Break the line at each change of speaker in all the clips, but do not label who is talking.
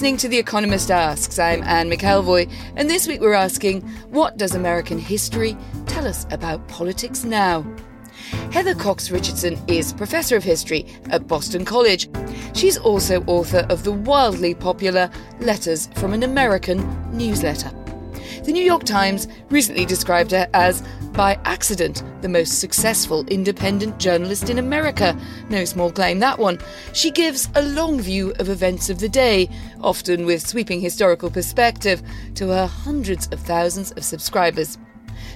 listening to The Economist Asks. I'm Anne McElvoy, and this week we're asking what does American history tell us about politics now? Heather Cox Richardson is Professor of History at Boston College. She's also author of the wildly popular Letters from an American newsletter. The New York Times recently described her as, by accident, the most successful independent journalist in America. No small claim, that one. She gives a long view of events of the day, often with sweeping historical perspective, to her hundreds of thousands of subscribers.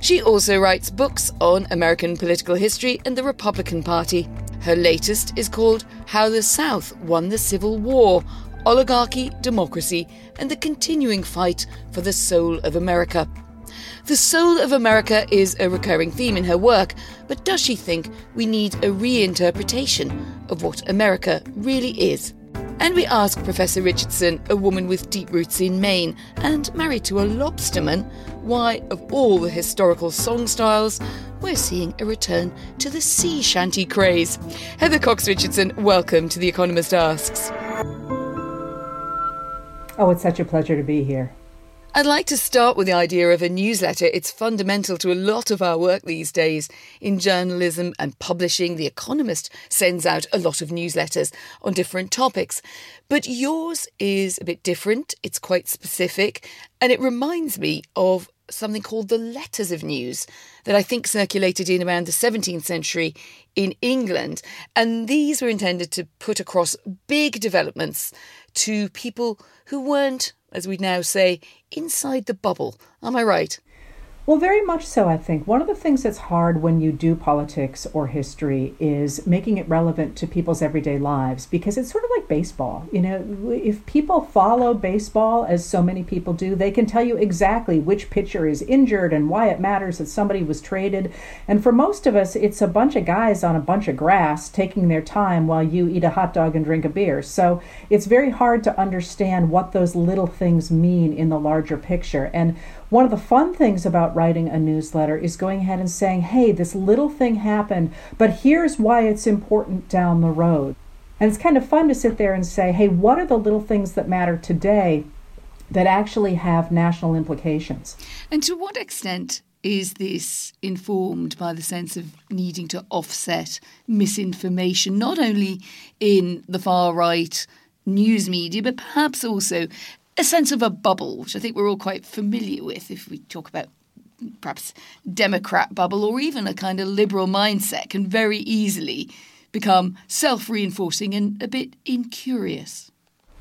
She also writes books on American political history and the Republican Party. Her latest is called How the South Won the Civil War oligarchy, democracy, and the continuing fight for the soul of America. The soul of America is a recurring theme in her work, but does she think we need a reinterpretation of what America really is? And we ask Professor Richardson, a woman with deep roots in Maine and married to a lobsterman, why, of all the historical song styles, we're seeing a return to the sea shanty craze. Heather Cox Richardson, welcome to The Economist Asks.
Oh, it's such a pleasure to be here.
I'd like to start with the idea of a newsletter. It's fundamental to a lot of our work these days in journalism and publishing. The Economist sends out a lot of newsletters on different topics. But yours is a bit different, it's quite specific, and it reminds me of something called the Letters of News that I think circulated in around the 17th century in England. And these were intended to put across big developments to people who weren't, as we now say, inside the bubble. Am I right?
Well, very much so, I think. One of the things that's hard when you do politics or history is making it relevant to people's everyday lives because it's sort of like baseball. You know, if people follow baseball, as so many people do, they can tell you exactly which pitcher is injured and why it matters that somebody was traded. And for most of us, it's a bunch of guys on a bunch of grass taking their time while you eat a hot dog and drink a beer. So it's very hard to understand what those little things mean in the larger picture. And one of the fun things about writing a newsletter is going ahead and saying, hey, this little thing happened, but here's why it's important down the road. And it's kind of fun to sit there and say, hey, what are the little things that matter today that actually have national implications?
And to what extent is this informed by the sense of needing to offset misinformation, not only in the far right news media, but perhaps also a sense of a bubble, which I think we're all quite familiar with if we talk about perhaps Democrat bubble or even a kind of liberal mindset can very easily become self reinforcing and a bit incurious.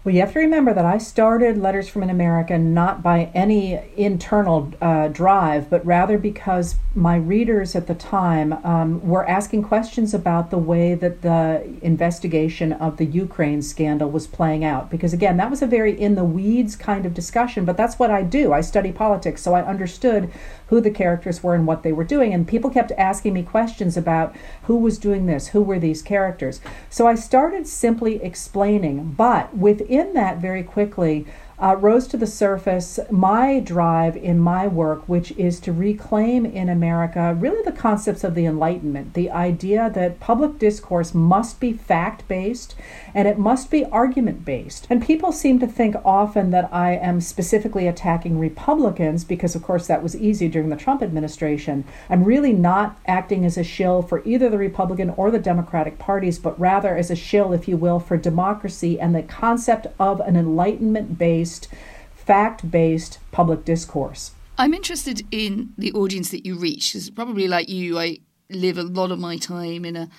Well, you have to remember that I started Letters from an American not by any internal uh, drive, but rather because my readers at the time um, were asking questions about the way that the investigation of the Ukraine scandal was playing out. Because again, that was a very in the weeds kind of discussion, but that's what I do. I study politics, so I understood who the characters were and what they were doing. And people kept asking me questions about who was doing this, who were these characters. So I started simply explaining, but within that, very quickly, uh, rose to the surface my drive in my work, which is to reclaim in America really the concepts of the Enlightenment, the idea that public discourse must be fact based and it must be argument based. And people seem to think often that I am specifically attacking Republicans because, of course, that was easy during the Trump administration. I'm really not acting as a shill for either the Republican or the Democratic parties, but rather as a shill, if you will, for democracy and the concept of an Enlightenment based based, fact based public discourse.
I'm interested in the audience that you reach. It's probably like you, I live a lot of my time in a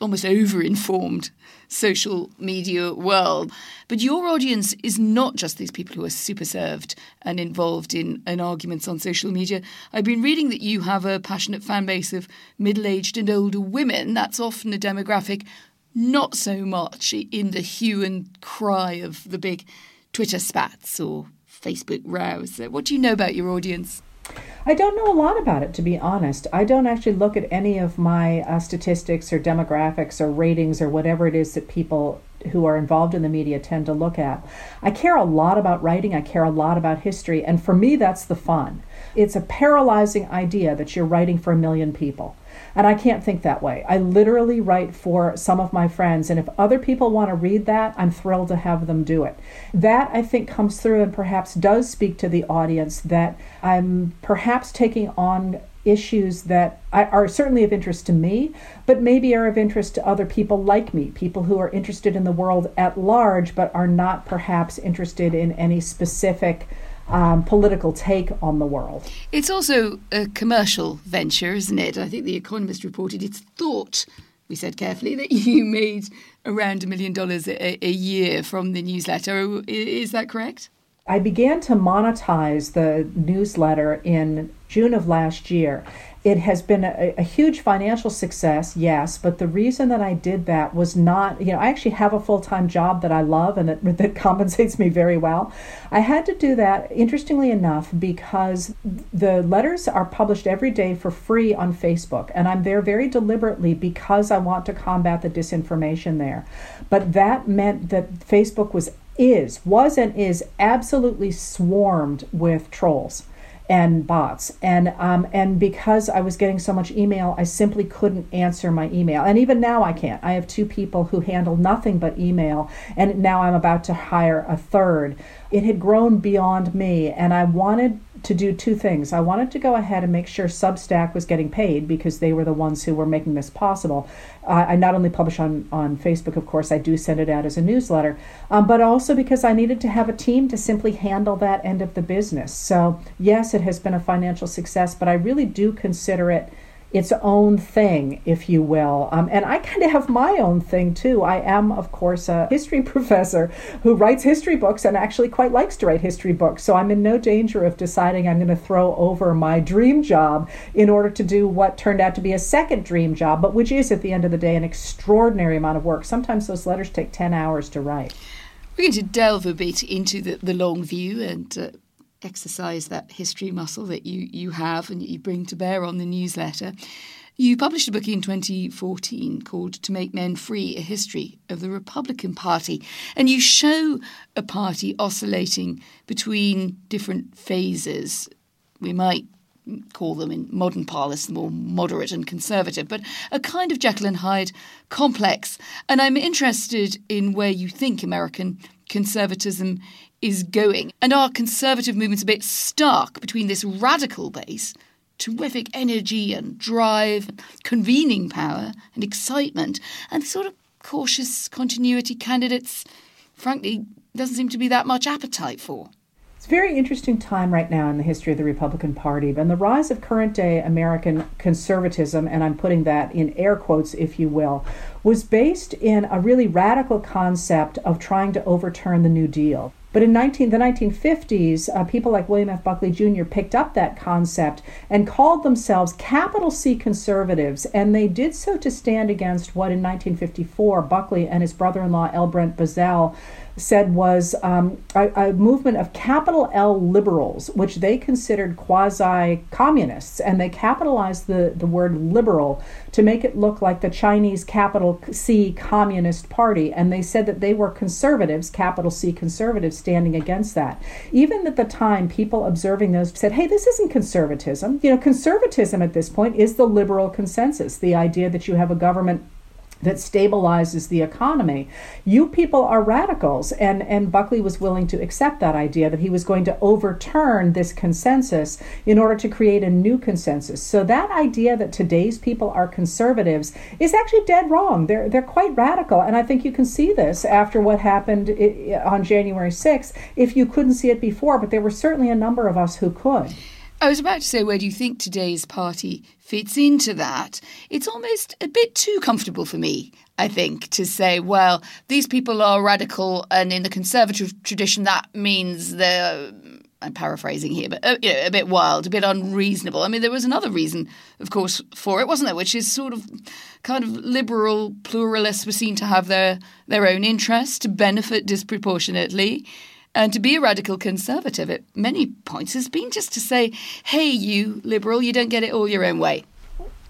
almost over informed social media world. But your audience is not just these people who are super served and involved in, in arguments on social media. I've been reading that you have a passionate fan base of middle aged and older women. That's often a demographic not so much in the hue and cry of the big Twitter spats or Facebook rows. What do you know about your audience?
I don't know a lot about it, to be honest. I don't actually look at any of my uh, statistics or demographics or ratings or whatever it is that people who are involved in the media tend to look at. I care a lot about writing, I care a lot about history, and for me, that's the fun. It's a paralyzing idea that you're writing for a million people. And I can't think that way. I literally write for some of my friends, and if other people want to read that, I'm thrilled to have them do it. That I think comes through and perhaps does speak to the audience that I'm perhaps taking on issues that are certainly of interest to me, but maybe are of interest to other people like me, people who are interested in the world at large, but are not perhaps interested in any specific um, political take on the world.
It's also a commercial venture, isn't it? I think The Economist reported it's thought, we said carefully, that you made around a million dollars a, a year from the newsletter. Is that correct?
I began to monetize the newsletter in June of last year. It has been a, a, huge financial success, yes, but the reason that I did that was not, you know, I actually have a full time job that I love and that, that compensates me very well. I had to do that, interestingly enough, because the letters are published every day for free on Facebook, and I'm there very deliberately because I want to combat the disinformation there. But that meant that Facebook was is was and is absolutely swarmed with trolls and bots and um, and because I was getting so much email, I simply couldn't answer my email. And even now, I can't. I have two people who handle nothing but email, and now I'm about to hire a third. It had grown beyond me, and I wanted to do two things. I wanted to go ahead and make sure Substack was getting paid because they were the ones who were making this possible. Uh, I not only publish on, on Facebook, of course, I do send it out as a newsletter, um, but also because I needed to have a team to simply handle that end of the business. So, yes, it has been a financial success, but I really do consider it its own thing, if you will. Um, and I kind of have my own thing too. I am, of course, a history professor who writes history books and actually quite likes to write history books. So I'm in no danger of deciding I'm going to throw over my dream job in order to do what turned out to be a second dream job, but which is at the end of the day an extraordinary amount of work. Sometimes those letters take 10 hours to write.
We're going to delve a bit into the, the long view and uh, exercise that history muscle that you, you have and you bring to bear on the newsletter. You published a book in 2014 called To Make Men Free A History of the Republican Party. And you show a party oscillating between different phases. We might call them in modern parlance the more moderate and conservative, but a kind of Jekyll and Hyde complex. And I'm interested in where you think American conservatism is going. And our conservative movement's a bit stuck between this radical base, terrific energy and drive, and convening power and excitement, and sort of cautious continuity candidates, frankly, doesn't seem to be that much appetite for.
It's a very interesting time right now in the history of the Republican Party. And the rise of current day American conservatism, and I'm putting that in air quotes, if you will, was based in a really radical concept of trying to overturn the New Deal. But in 19, the 1950s, uh, people like William F. Buckley Jr. picked up that concept and called themselves capital C conservatives. And they did so to stand against what in 1954 Buckley and his brother in law, L. Brent Bozell, said was um, a, a, movement of capital L liberals, which they considered quasi communists, and they capitalized the, the word liberal to make it look like the Chinese capital C Communist Party. And they said that they were conservatives, capital C conservatives, standing against that. Even at the time, people observing those said, hey, this isn't conservatism. You know, conservatism at this point is the liberal consensus, the idea that you have a government that stabilizes the economy. You people are radicals. And, and Buckley was willing to accept that idea that he was going to overturn this consensus in order to create a new consensus. So that idea that today's people are conservatives is actually dead wrong. They're, they're quite radical. And I think you can see this after what happened on January 6th, if you couldn't see it before, but there were certainly a number of us who could.
I was about to say, where do you think today's party fits into that? It's almost a bit too comfortable for me, I think, to say, well, these people are radical, and in the conservative tradition, that means they're. I'm paraphrasing here, but uh, you know, a bit wild, a bit unreasonable. I mean, there was another reason, of course, for it, wasn't there? Which is sort of kind of liberal pluralists were seen to have their their own interests to benefit disproportionately And to be a radical conservative at many points has been just to say, hey, you liberal, you don't get it all your own way.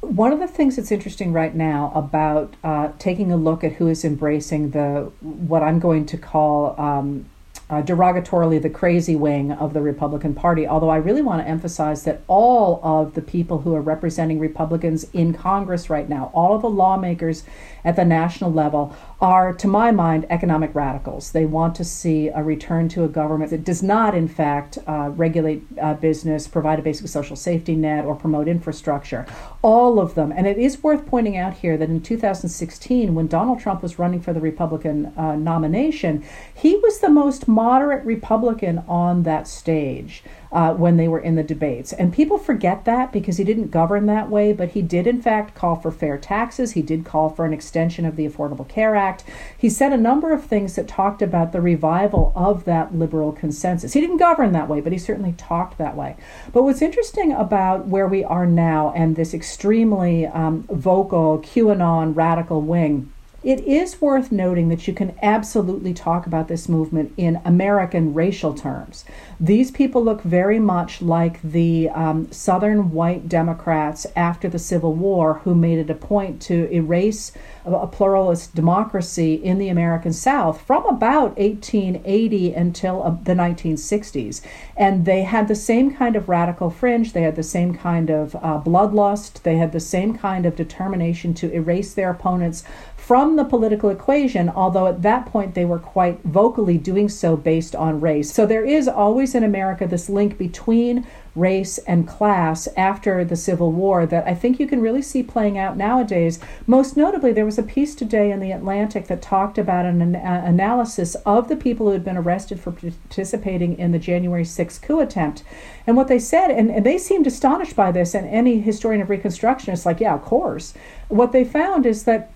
One of the things that's interesting right now about uh, taking a look at who is embracing the what I'm going to call um, uh, derogatorily the crazy wing of the Republican Party, although I really want to emphasize that all of the people who are representing Republicans in Congress right now, all of the lawmakers at the national level, are, to my mind, economic radicals. They want to see a return to a government that does not, in fact, uh, regulate uh, business, provide a basic social safety net, or promote infrastructure. All of them. And it is worth pointing out here that in 2016, when Donald Trump was running for the Republican uh, nomination, he was the most moderate Republican on that stage uh, when they were in the debates. And people forget that because he didn't govern that way, but he did, in fact, call for fair taxes. He did call for an extension of the Affordable Care Act. He said a number of things that talked about the revival of that liberal consensus. He didn't govern that way, but he certainly talked that way. But what's interesting about where we are now and this extremely um, vocal QAnon radical wing it is worth noting that you can absolutely talk about this movement in American racial terms. These people look very much like the um, Southern white Democrats after the Civil War who made it a point to erase a, pluralist democracy in the American South from about 1880 until uh, the 1960s. And they had the same kind of radical fringe, they had the same kind of uh, bloodlust, they had the same kind of determination to erase their opponents from the political equation, although at that point they were quite vocally doing so based on race. So there is always in America this link between race and class after the Civil War that I think you can really see playing out nowadays. Most notably, there was a piece today in The Atlantic that talked about an, an uh, analysis of the people who had been arrested for participating in the January 6th coup attempt. And what they said, and, and they seemed astonished by this, and any historian of Reconstruction is like, yeah, of course. What they found is that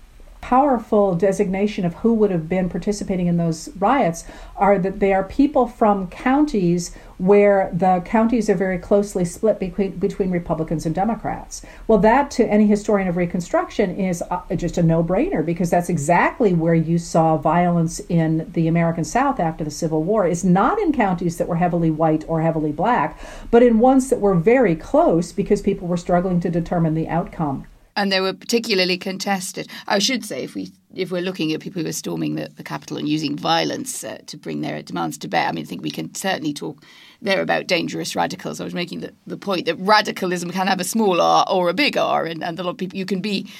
powerful designation of who would have been participating in those riots are that they are people from counties where the counties are very closely split between, between Republicans and Democrats. Well, that to any historian of Reconstruction is uh, just a no brainer because that's exactly where you saw violence in the American South after the Civil War. Is not in counties that were heavily white or heavily black, but in ones that were very close because people were struggling to determine the outcome
and they were particularly contested. I should say, if we if we're looking at people who are storming the, the Capitol and using violence uh, to bring their demands to bear, I mean, I think we can certainly talk there about dangerous radicals. I was making the, the point that radicalism can have a small R or a big R, and, and a lot of people you can be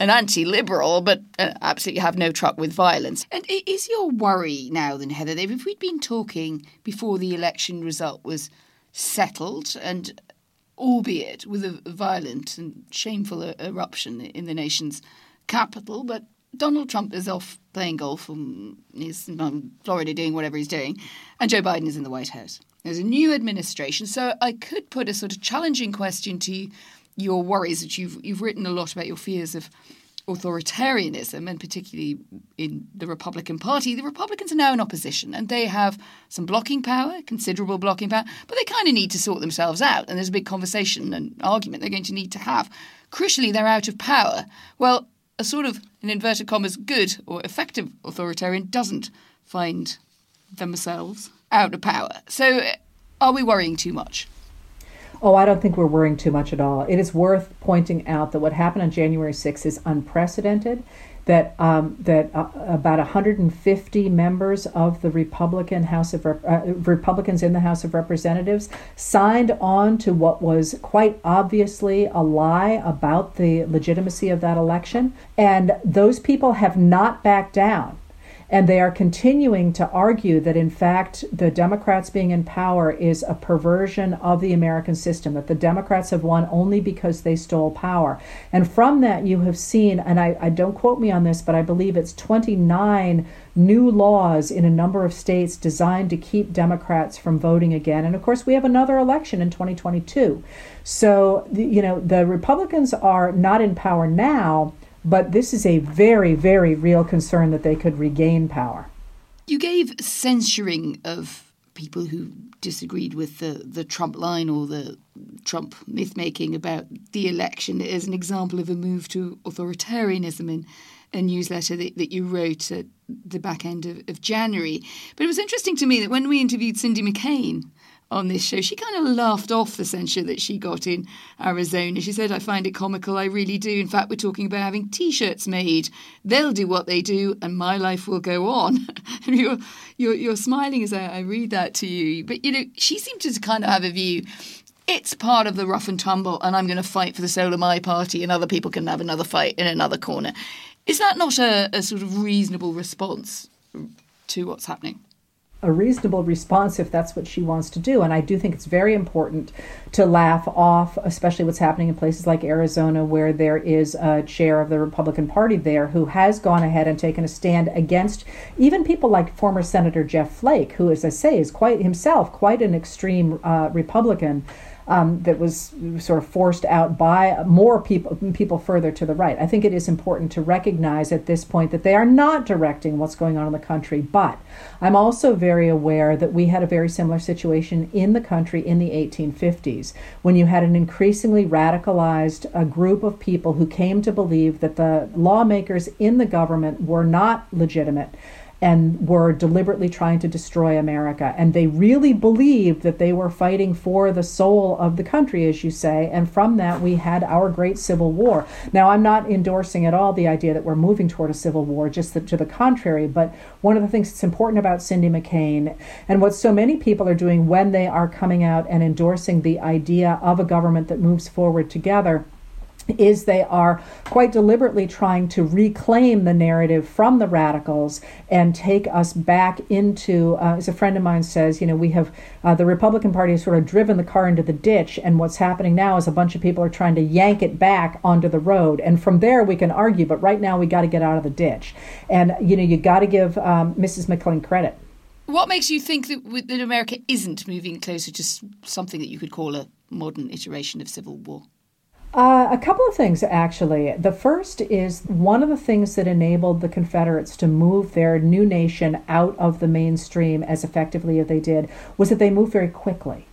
an anti-liberal, but uh, absolutely have no truck with violence. And is your worry now, then, Heather, if we'd been talking before the election result was settled and albeit with a violent and shameful er, eruption in the nation's capital. But Donald Trump is off playing golf and he's in Florida doing whatever he's doing, and Joe Biden is in the White House. There's a new administration, so I could put a sort of challenging question to your worries that you've you've written a lot about your fears of authoritarianism, and particularly in the Republican Party, the Republicans are now in opposition and they have some blocking power, considerable blocking power, but they kind of need to sort themselves out. And there's a big conversation and argument they're going to need to have. Crucially, they're out of power. Well, a sort of, in inverted commas, good or effective authoritarian doesn't find themselves out of power. So are we worrying too much?
Oh, I don't think we're worrying too much at all. It is worth pointing out that what happened on January 6th is unprecedented. That um, that uh, about 150 members of the Republican House of Rep- uh, Republicans in the House of Representatives signed on to what was quite obviously a lie about the legitimacy of that election, and those people have not backed down. And they are continuing to argue that, in fact, the Democrats being in power is a perversion of the American system, that the Democrats have won only because they stole power. And from that, you have seen, and I, I don't quote me on this, but I believe it's 29 new laws in a number of states designed to keep Democrats from voting again. And of course, we have another election in 2022. So, you know, the Republicans are not in power now but this is a very, very real concern that they could regain power.
You gave censuring of people who disagreed with the, the Trump line or the Trump myth making about the election as an example of a move to authoritarianism in a newsletter that, that you wrote at the back end of, of January. But it was interesting to me that when we interviewed Cindy McCain on this show, she kind of laughed off the censure that she got in Arizona. She said, I find it comical, I really do. In fact, we're talking about having t shirts made. They'll do what they do, and my life will go on. and you're, you're, you're smiling as I, I read that to you. But, you know, she seemed to kind of have a view it's part of the rough and tumble, and I'm going to fight for the soul of my party, and other people can have another fight in another corner. Is that not a, a sort of reasonable response to what's happening?
A reasonable response if that's what she wants to do. And I do think it's very important to laugh off, especially what's happening in places like Arizona, where there is a chair of the Republican Party there who has gone ahead and taken a stand against even people like former Senator Jeff Flake, who, as I say, is quite himself quite an extreme uh, Republican um, that was sort of forced out by more people people further to the right. I think it is important to recognize at this point that they are not directing what's going on in the country. But I'm also very aware that we had a very similar situation in the country in the 1850s when you had an increasingly radicalized a group of people who came to believe that the lawmakers in the government were not legitimate and were deliberately trying to destroy America. And they really believed that they were fighting for the soul of the country, as you say. And from that, we had our great Civil War. Now, I'm not endorsing at all the idea that we're moving toward a civil war, just the, to the contrary. But one of the things that's important about Cindy McCain and what so many people are doing when they are coming out and endorsing the idea of a government that moves forward together is they are quite deliberately trying to reclaim the narrative from the radicals and take us back into, uh, as a friend of mine says, you know, we have uh, the Republican Party has sort of driven the car into the ditch, and what's happening now is a bunch of people are trying to yank it back onto the road. And from there we can argue, but right now we got to get out of the ditch. And, you know, you got to give um, Mrs. McCain credit.
What makes you think that, that America isn't moving closer to something that you could call a modern iteration of civil war?
Uh, a couple of things, actually. The first is one of the things that enabled the Confederates to move their new nation out of the mainstream as effectively as they did was that they moved very quickly.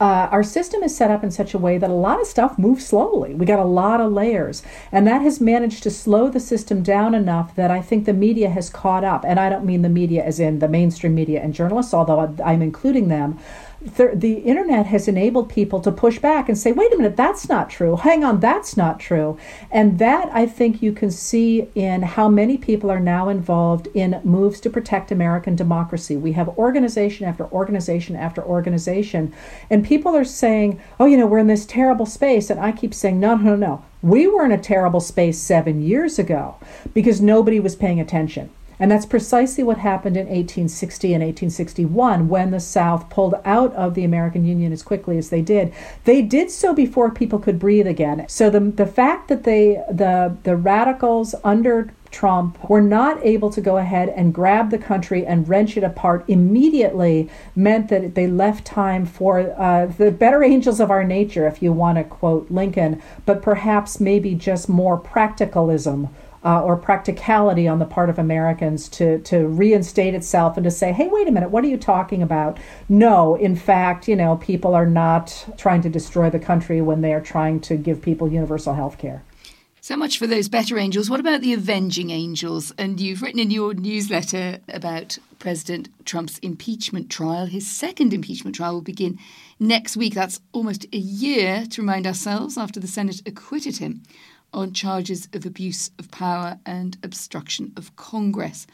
Uh, our system is set up in such a way that a lot of stuff moves slowly. We got a lot of layers, and that has managed to slow the system down enough that I think the media has caught up. And I don't mean the media as in the mainstream media and journalists, although I'm including them the, the internet has enabled people to push back and say, wait a minute, that's not true. Hang on, that's not true. And that I think you can see in how many people are now involved in moves to protect American democracy. We have organization after organization after organization, and people are saying, oh, you know, we're in this terrible space. And I keep saying, no, no, no. We were in a terrible space seven years ago because nobody was paying attention. And that's precisely what happened in 1860 and 1861 when the South pulled out of the American Union as quickly as they did. They did so before people could breathe again. So the, the fact that they the the radicals under Trump were not able to go ahead and grab the country and wrench it apart immediately meant that they left time for uh, the better angels of our nature, if you want to quote Lincoln, but perhaps maybe just more practicalism uh, or practicality on the part of Americans to, to reinstate itself and to say, hey, wait a minute, what are you talking about? No, in fact, you know, people are not trying to destroy the country when they are trying to give people universal health care.
So much for those better angels. What about the avenging angels? And you've written in your newsletter about President Trump's impeachment trial. His second impeachment trial will begin next week. That's almost a year, to remind ourselves, after the Senate acquitted him on charges of abuse of power and obstruction of Congress.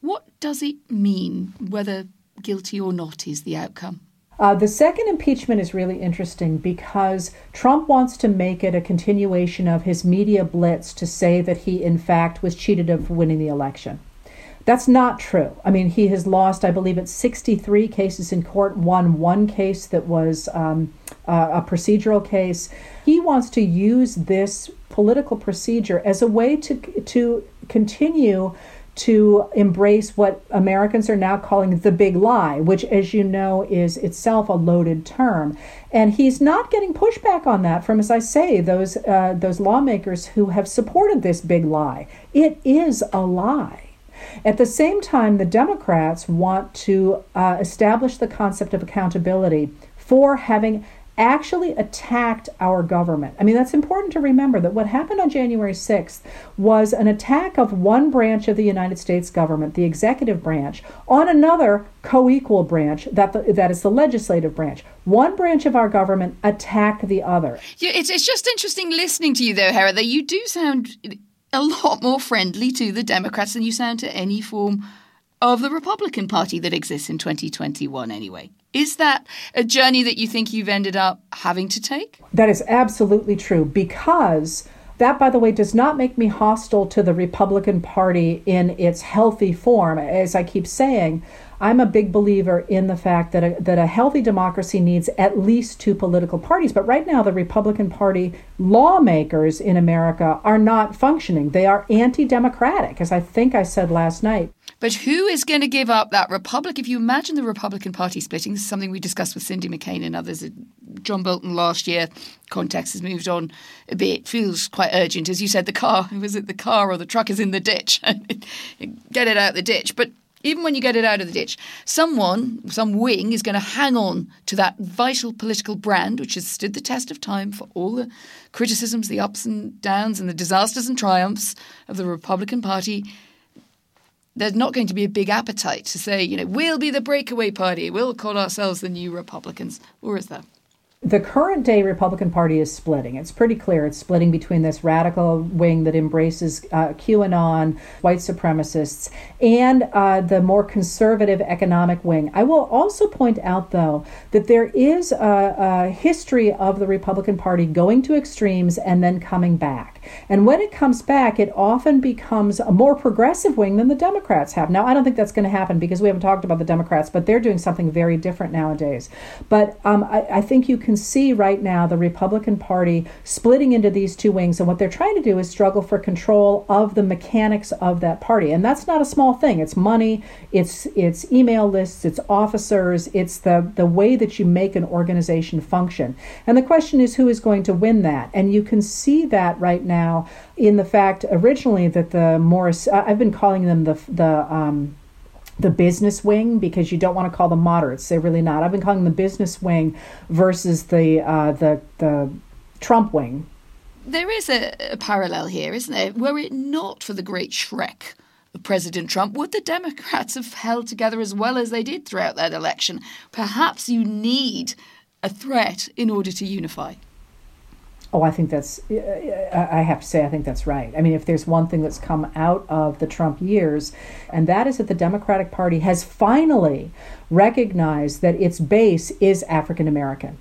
What does it mean, whether guilty or not is the outcome?
Uh, the second impeachment is really interesting because Trump wants to make it a continuation of his media blitz to say that he, in fact, was cheated of winning the election. That's not true. I mean, he has lost, I believe it's 63 cases in court, won one case that was um, a procedural case. He wants to use this political procedure as a way to, to continue to embrace what Americans are now calling the big lie, which, as you know, is itself a loaded term. And he's not getting pushback on that from, as I say, those uh, those lawmakers who have supported this big lie. It is a lie. At the same time, the Democrats want to uh, establish the concept of accountability for having actually attacked our government. I mean, that's important to remember that what happened on January 6th was an attack of one branch of the United States government, the executive branch, on another co equal branch, that, the, that is the legislative branch. One branch of our government attacked the other.
Yeah, it's, it's just interesting listening to you, though, Heather, that you do sound a lot more friendly to the Democrats than you sound to any form of the Republican Party that exists in 2021 anyway. Is that a journey that you think you've ended up having to take?
That is absolutely true because that, by the way, does not make me hostile to the Republican Party in its healthy form. As I keep saying, I'm a big believer in the fact that a, that a healthy democracy needs at least two political parties. But right now, the Republican Party lawmakers in America are not functioning. They are anti democratic, as I think I said last night.
But who is going to give up that republic? If you imagine the Republican Party splitting, this is something we discussed with Cindy McCain and others. John Bolton last year. Context has moved on a bit. Feels quite urgent, as you said. The car was it the car or the truck is in the ditch? Get it out the ditch. But even when you get it out of the ditch, someone, some wing is going to hang on to that vital political brand, which has stood the test of time for all the criticisms, the ups and downs, and the disasters and triumphs of the Republican Party. There's not going to be a big appetite to say, you know, we'll be the breakaway party, we'll call ourselves the new Republicans, or is there?
The current day Republican Party is splitting. It's pretty clear. It's splitting between this radical wing that embraces uh, QAnon, white supremacists, and uh, the more conservative economic wing. I will also point out, though, that there is a, a history of the Republican Party going to extremes and then coming back. And when it comes back, it often becomes a more progressive wing than the Democrats have. Now, I don't think that's going to happen because we haven't talked about the Democrats, but they're doing something very different nowadays. But um, I, I think you can see right now the Republican Party splitting into these two wings. And what they're trying to do is struggle for control of the mechanics of that party. And that's not a small thing. It's money, it's it's email lists, it's officers, it's the, the way that you make an organization function. And the question is who is going to win that? And you can see that right now in the fact originally that the Morris, I've been calling them the, the, um, the business wing because you don't want to call them moderates. They're really not. I've been calling them the business wing versus the uh, the the Trump wing.
There is a, a, parallel here, isn't there? Were it not for the great Shrek of President Trump, would the Democrats have held together as well as they did throughout that election? Perhaps you need a threat in order to unify.
Oh, I think that's, I have to say, I think that's right. I mean, if there's one thing that's come out of the Trump years, and that is that the Democratic Party has finally recognized that its base is African American.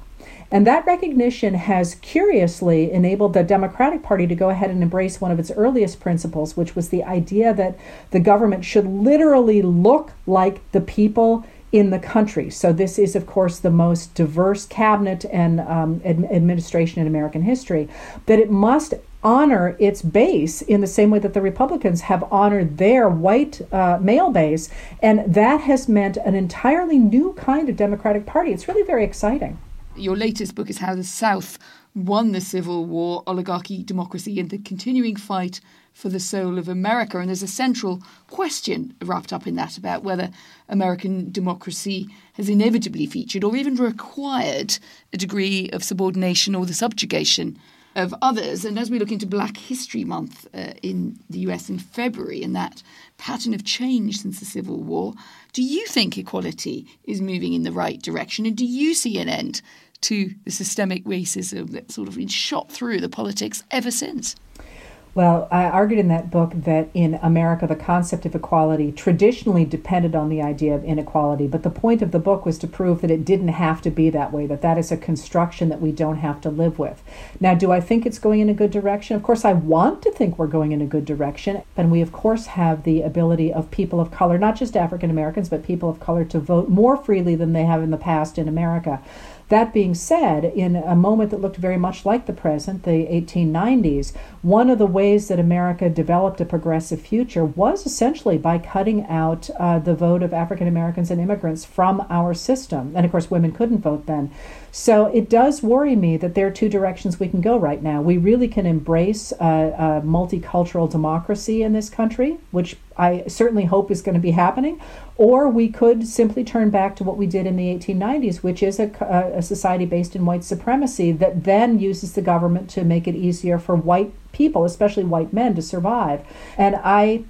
And that recognition has curiously enabled the Democratic Party to go ahead and embrace one of its earliest principles, which was the idea that the government should literally look like the people in the country. So, this is, of course, the most diverse cabinet and um, ad- administration in American history, that it must honor its base in the same way that the Republicans have honored their white uh, male base. And that has meant an entirely new kind of Democratic Party. It's really very exciting.
Your latest book is How the South Won the Civil War, Oligarchy, Democracy, and the Continuing Fight for the soul of America. And there's a central question wrapped up in that about whether American democracy has inevitably featured or even required a degree of subordination or the subjugation of others. And as we look into Black History Month uh, in the US in February and that pattern of change since the Civil War, do you think equality is moving in the right direction? And do you see an end to the systemic racism that's sort of been shot through the politics ever since?
Well, I argued in that book that in America, the concept of equality traditionally depended on the idea of inequality. But the point of the book was to prove that it didn't have to be that way, that that is a construction that we don't have to live with. Now, do I think it's going in a good direction? Of course, I want to think we're going in a good direction. And we, of course, have the ability of people of color, not just African Americans, but people of color, to vote more freely than they have in the past in America. That being said, in a moment that looked very much like the present, the 1890s, one of the ways that America developed a progressive future was essentially by cutting out uh, the vote of African Americans and immigrants from our system. And of course, women couldn't vote then. So it does worry me that there are two directions we can go right now. We really can embrace a, a multicultural democracy in this country, which I certainly hope is going to be happening. Or we could simply turn back to what we did in the 1890s, which is a, a society based in white supremacy that then uses the government to make it easier for white people, especially white men, to survive. And I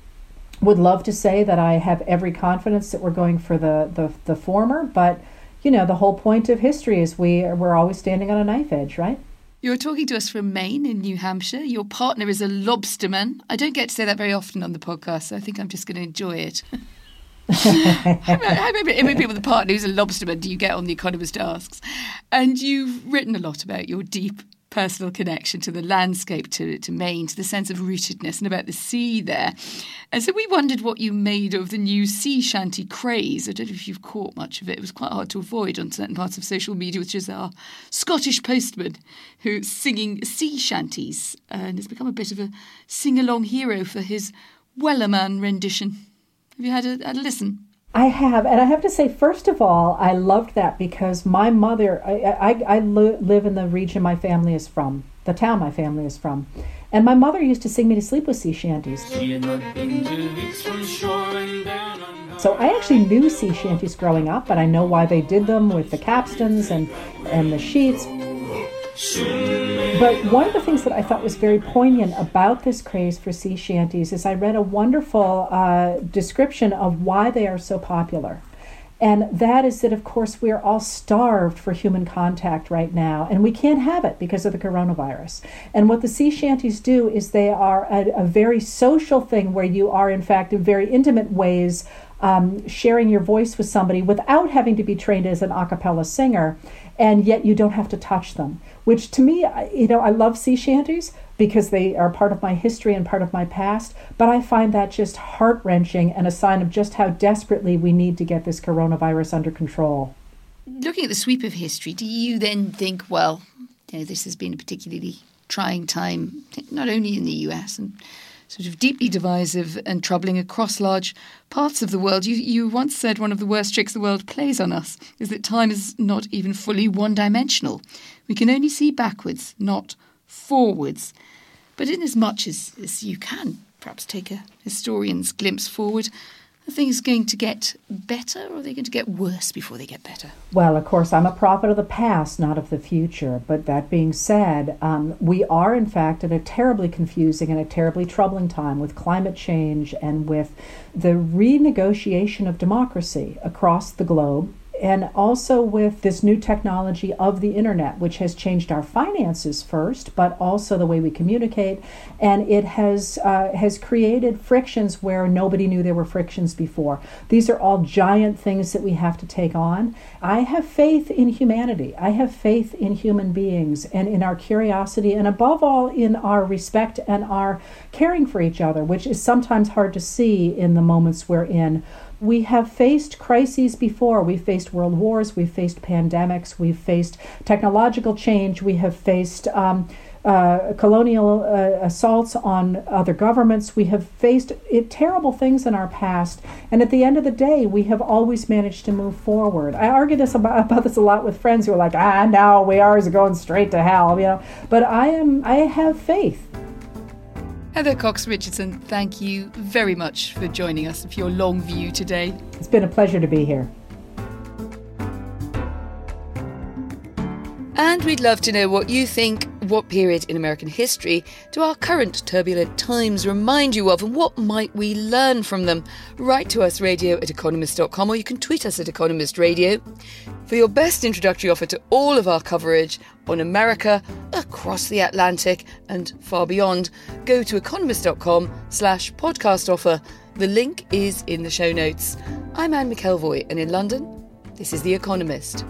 would love to say that I have every confidence that we're going for the, the, the former, but you know, the whole point of history is we we're always standing on a knife edge, right?
You're talking to us from Maine in New Hampshire. Your partner is a lobsterman. I don't get to say that very often on the podcast, so I think I'm just going to enjoy it. how, many, many people the partner who's a lobsterman do you get on The Economist Asks? And you've written a lot about your deep personal connection to the landscape, to, to Maine, to the sense of rootedness and about the sea there. And so we wondered what you made of the new sea shanty craze. I don't know if you've caught much of it. It was quite hard to avoid on certain parts of social media, which is our Scottish postman who's singing sea shanties uh, and has become a bit of a sing along hero for his Wellerman rendition. Have you had a, had a listen?
I have, and I have to say, first of all, I loved that because my mother, I, I, I live in the region my family is from, the town my family is from, and my mother used to sing me to sleep with sea shanties. So I actually knew sea shanties growing up, and I know why they did them with the capstans and, and the sheets. But one of the things that I thought was very poignant about this craze for sea shanties is I read a wonderful uh, description of why they are so popular. And that is that, of course, we're all starved for human contact right now, and we can't have it because of the coronavirus. And what the sea shanties do is they are a, a very social thing where you are, in fact, in very intimate ways, um, sharing your voice with somebody without having to be trained as an a cappella singer, and yet you don't have to touch them which to me, you know, I love sea shanties because they are part of my history and part of my past, but I find that just heart wrenching and a sign of just how desperately we need to get this coronavirus under control.
Looking at the sweep of history, do you then think, well, you know, this has been a particularly trying time, not only in the US and sort of deeply divisive and troubling across large parts of the world. You, you once said one of the worst tricks the world plays on us is that time is not even fully one dimensional. We can only see backwards, not forwards. But in as much as, as you can perhaps take a historian's glimpse forward, are things going to get better or are they going to get worse before they get better?
Well, of course, I'm a prophet of the past, not of the future. But that being said, um, we are, in fact, at a terribly confusing and a terribly troubling time with climate change and with the renegotiation of democracy across the globe and also with this new technology of the internet, which has changed our finances first, but also the way we communicate, and it has uh, has created frictions where nobody knew there were frictions before. These are all giant things that we have to take on. I have faith in humanity. I have faith in human beings and in our curiosity, and above all, in our respect and our caring for each other, which is sometimes hard to see in the moments we're in we have faced crises before. We've faced world wars, we've faced pandemics, we've faced technological change, we have faced um, uh, colonial uh, assaults on other governments. We have faced it, terrible things in our past, and at the end of the day, we have always managed to move forward. I argue this about, about this a lot with friends who are like, "Ah, no, we are going straight to hell," you know. But I am, I have faith
Heather Cox Richardson, thank you very much for joining us for your long view today.
It's been a pleasure to be here.
And we'd love to know what you think. What period in American history do our current turbulent times remind you of, and what might we learn from them? Write to us radio at economist.com or you can tweet us at Economist Radio. For your best introductory offer to all of our coverage on America, across the Atlantic, and far beyond, go to economist.com slash podcast offer. The link is in the show notes. I'm Anne McElvoy, and in London, this is The Economist.